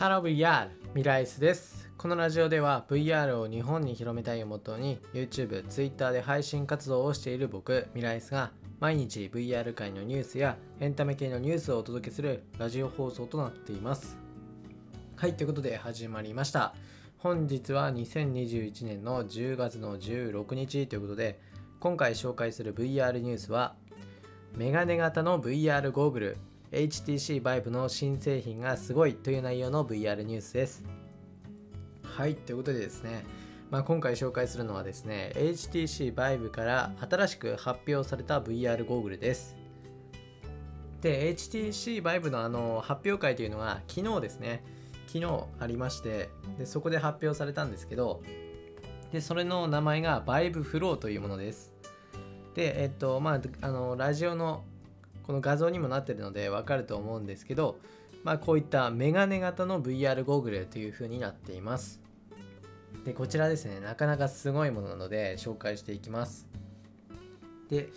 ハロー VR ミライスです。このラジオでは VR を日本に広めたいをもとに YouTube、Twitter で配信活動をしている僕ミライスが毎日 VR 界のニュースやエンタメ系のニュースをお届けするラジオ放送となっています。はいということで始まりました。本日は2021年の10月の16日ということで今回紹介する VR ニュースはメガネ型の VR ゴーグル。HTC Vive の新製品がすごいという内容の VR ニュースです。はいということでですね、まあ、今回紹介するのはですね HTC Vive から新しく発表された VR ゴーグルです。で HTC Vive のあの発表会というのが昨日ですね昨日ありましてでそこで発表されたんですけどでそれの名前が Vive Flow というものです。でえっとまああのラジオのこの画像にもなってるのでわかると思うんですけど、まあ、こういったメガネ型の VR ゴーグルという風になっています。でこちらですねなかなかすごいものなので紹介していきます。で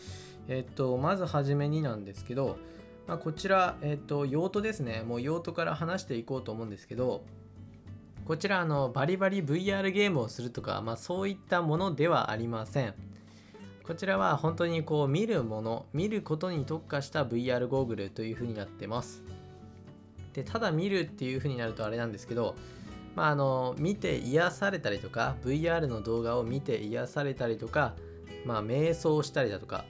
えっとまずはじめになんですけど、まあ、こちら、えっと、用途ですね。もう用途から話していこうと思うんですけどこちらあのバリバリ VR ゲームをするとか、まあ、そういったものではありません。こちらは本当にこう見るもの見ることに特化した VR ゴーグルという風になってます。でただ見るっていう風になるとあれなんですけどまああの見て癒されたりとか VR の動画を見て癒されたりとかまあ瞑想したりだとか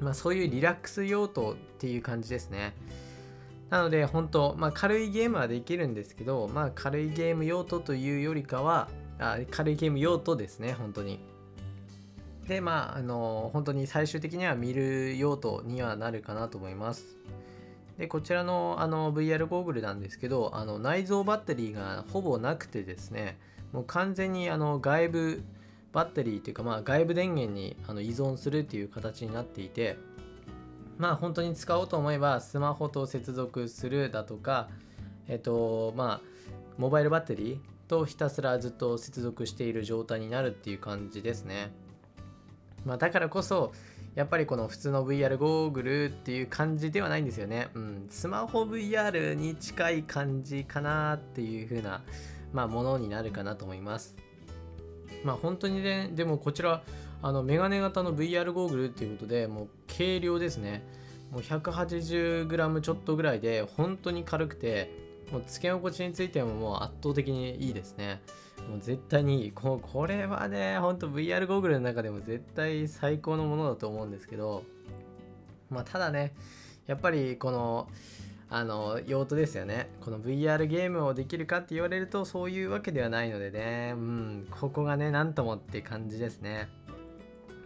まあそういうリラックス用途っていう感じですね。なので本当まあ軽いゲームはできるんですけどまあ軽いゲーム用途というよりかはあ軽いゲーム用途ですね本当に。でまああの本当に最終的には見る用途にはなるかなと思いますでこちらのあの VR ゴーグルなんですけどあの内蔵バッテリーがほぼなくてですねもう完全にあの外部バッテリーというか、まあ、外部電源にあの依存するっていう形になっていてまあ本当に使おうと思えばスマホと接続するだとかえっとまあモバイルバッテリーとひたすらずっと接続している状態になるっていう感じですね。まあ、だからこそやっぱりこの普通の VR ゴーグルっていう感じではないんですよね。うん、スマホ VR に近い感じかなっていう風な、まあ、ものになるかなと思います。まあ本当にね、でもこちら、あのメガネ型の VR ゴーグルっていうことで、もう軽量ですね。もう 180g ちょっとぐらいで、本当に軽くて、もうつけ心地についてももう圧倒的にいいですね。もう絶対にいい。ここれはね、ほんと VR ゴーグルの中でも絶対最高のものだと思うんですけど、まあただね、やっぱりこの、あの用途ですよね。この VR ゲームをできるかって言われるとそういうわけではないのでね、うん、ここがね、なんともって感じですね。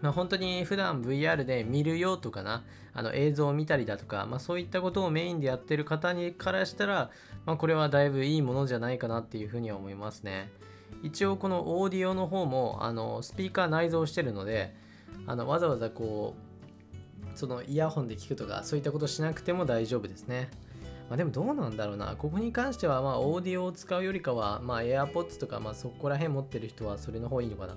まあ、本当に普段 VR で見るよとかなあの映像を見たりだとか、まあ、そういったことをメインでやってる方にからしたら、まあ、これはだいぶいいものじゃないかなっていうふうには思いますね。一応このオーディオの方もあのスピーカー内蔵してるのであのわざわざこうそのイヤホンで聞くとかそういったことしなくても大丈夫ですね。まあ、でもどうなんだろうな。ここに関しては、まあ、オーディオを使うよりかは、まあ、AirPods とか、まあ、そこら辺持ってる人はそれの方いいのかな。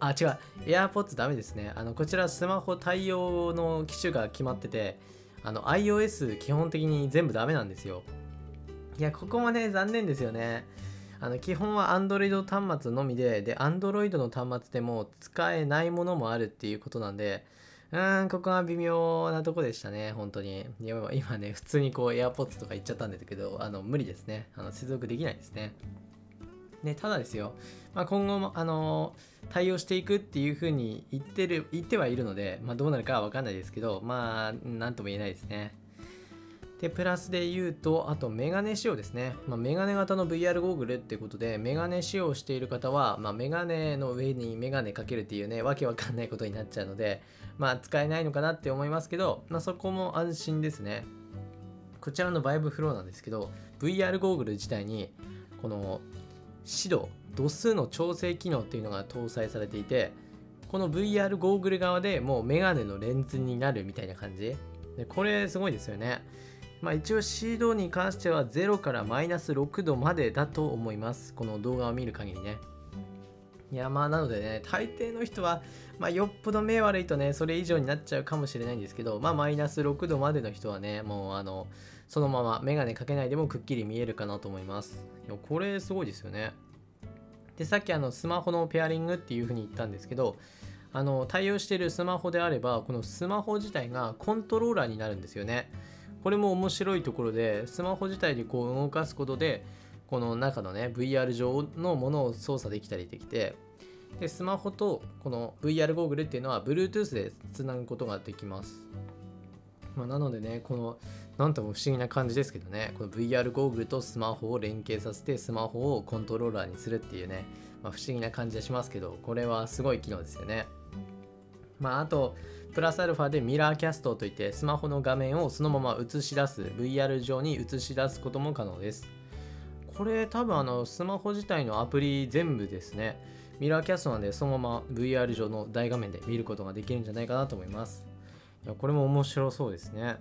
あ、違う。AirPods ダメですね。あの、こちらスマホ対応の機種が決まってて、あの、iOS 基本的に全部ダメなんですよ。いや、ここもね、残念ですよね。あの、基本は Android 端末のみで、で、Android の端末でも使えないものもあるっていうことなんで、うーん、ここは微妙なとこでしたね、本当に。今ね、普通にこう AirPods とか言っちゃったんですけど、あの、無理ですね。あの、接続できないですね。ね、ただですよ、まあ、今後も、あの対応していくっていうふうに言ってる言ってはいるので、まあ、どうなるかは分かんないですけどまあなんとも言えないですねでプラスで言うとあとメガネ仕様ですね、まあ、メガネ型の VR ゴーグルってことでメガネ仕様している方は、まあ、メガネの上にメガネかけるっていうねわけわかんないことになっちゃうのでまあ使えないのかなって思いますけど、まあ、そこも安心ですね。こちらのバイブフローなんですけど VR ゴーグル自体にこの指導度数の調整機能っていうのが搭載されていてこの VR ゴーグル側でもうメガネのレンズになるみたいな感じ。でこれすごいですよね。まあ一応シードに関しては0からマイナス6度までだと思います。この動画を見る限りね。いやまあなのでね大抵の人は、まあ、よっぽど目悪いとねそれ以上になっちゃうかもしれないんですけどまあマイナス6度までの人はねもうあのそのままメガネかけないでもくっきり見えるかなと思います。いやこれすごいですよね。でさっきあのスマホのペアリングっていう風に言ったんですけどあの対応してるスマホであればこのスマホ自体がコントローラーになるんですよね。これも面白いところでスマホ自体でこう動かすことでこの中のね VR 上のものを操作できたりできてでスマホとこの VR ゴーグルっていうのは Bluetooth でつなぐことができます、まあ、なのでねこのなんとも不思議な感じですけどねこの VR ゴーグルとスマホを連携させてスマホをコントローラーにするっていうね、まあ、不思議な感じはしますけどこれはすごい機能ですよね。まああとプラスアルファでミラーキャストといってスマホの画面をそのまま映し出す VR 上に映し出すことも可能です。これ多分あのスマホ自体のアプリ全部ですね。ミラーキャストなんでそのまま VR 上の大画面で見ることができるんじゃないかなと思います。いやこれも面白そうですね。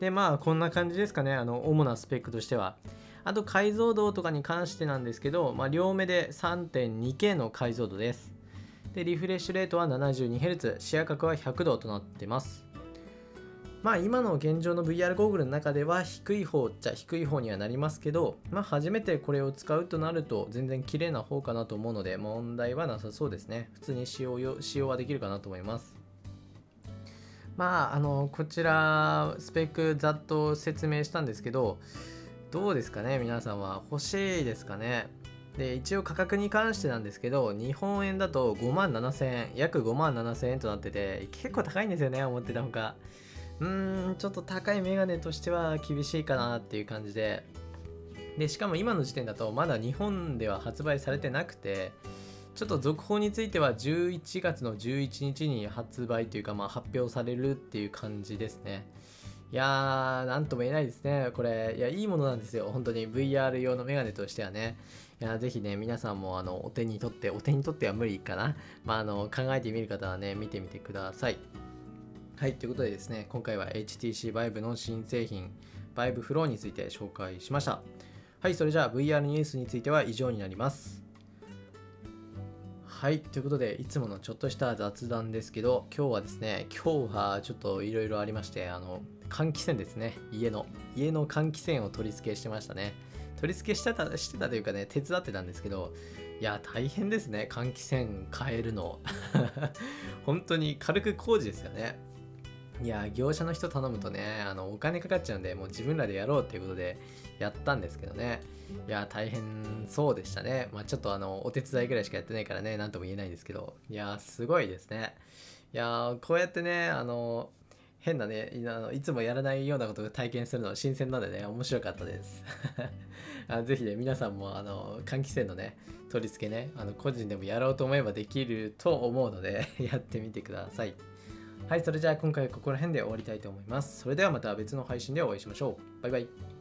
でまあこんな感じですかね。あの主なスペックとしては。あと解像度とかに関してなんですけど、まあ、両目で 3.2K の解像度です。でリフレッシュレートは 72Hz 視野角は100度となってますまあ今の現状の VR ゴーグルの中では低い方っちゃ低い方にはなりますけど、まあ初めてこれを使うとなると全然綺麗な方かなと思うので問題はなさそうですね。普通に使用使用はできるかなと思います。まああのこちらスペックざっと説明したんですけどどうですかね皆さんは欲しいですかね？で一応価格に関してなんですけど日本円だと5万7000円約5万7000円となってて結構高いんですよね思ってたほかうーんちょっと高いメガネとしては厳しいかなっていう感じででしかも今の時点だとまだ日本では発売されてなくてちょっと続報については11月の11日に発売というか、まあ、発表されるっていう感じですね。いやー、なんとも言えないですね。これ、いや、いいものなんですよ。本当に VR 用のメガネとしてはね。いや、ぜひね、皆さんもあのお手に取って、お手に取っては無理かな。まあ、あの考えてみる方はね、見てみてください。はい、ということでですね、今回は HTC Vive の新製品、Vive Flow について紹介しました。はい、それじゃあ VR ニュースについては以上になります。はい、ということで、いつものちょっとした雑談ですけど、今日はですね、今日はちょっといろいろありまして、あの、換気扇ですね、家の、家の換気扇を取り付けしてましたね。取り付けしてたしてたというかね、手伝ってたんですけど、いや、大変ですね、換気扇変えるの。本当に軽く工事ですよね。いや業者の人頼むとねあのお金かかっちゃうんでもう自分らでやろうっていうことでやったんですけどねいや大変そうでしたねまあちょっとあのお手伝いぐらいしかやってないからね何とも言えないんですけどいやすごいですねいやこうやってねあの変なねあのいつもやらないようなことを体験するのは新鮮なんでね面白かったです あぜひね皆さんもあの換気扇のね取り付けねあの個人でもやろうと思えばできると思うので やってみてくださいはい、それじゃあ今回はここら辺で終わりたいと思います。それではまた別の配信でお会いしましょう。バイバイ。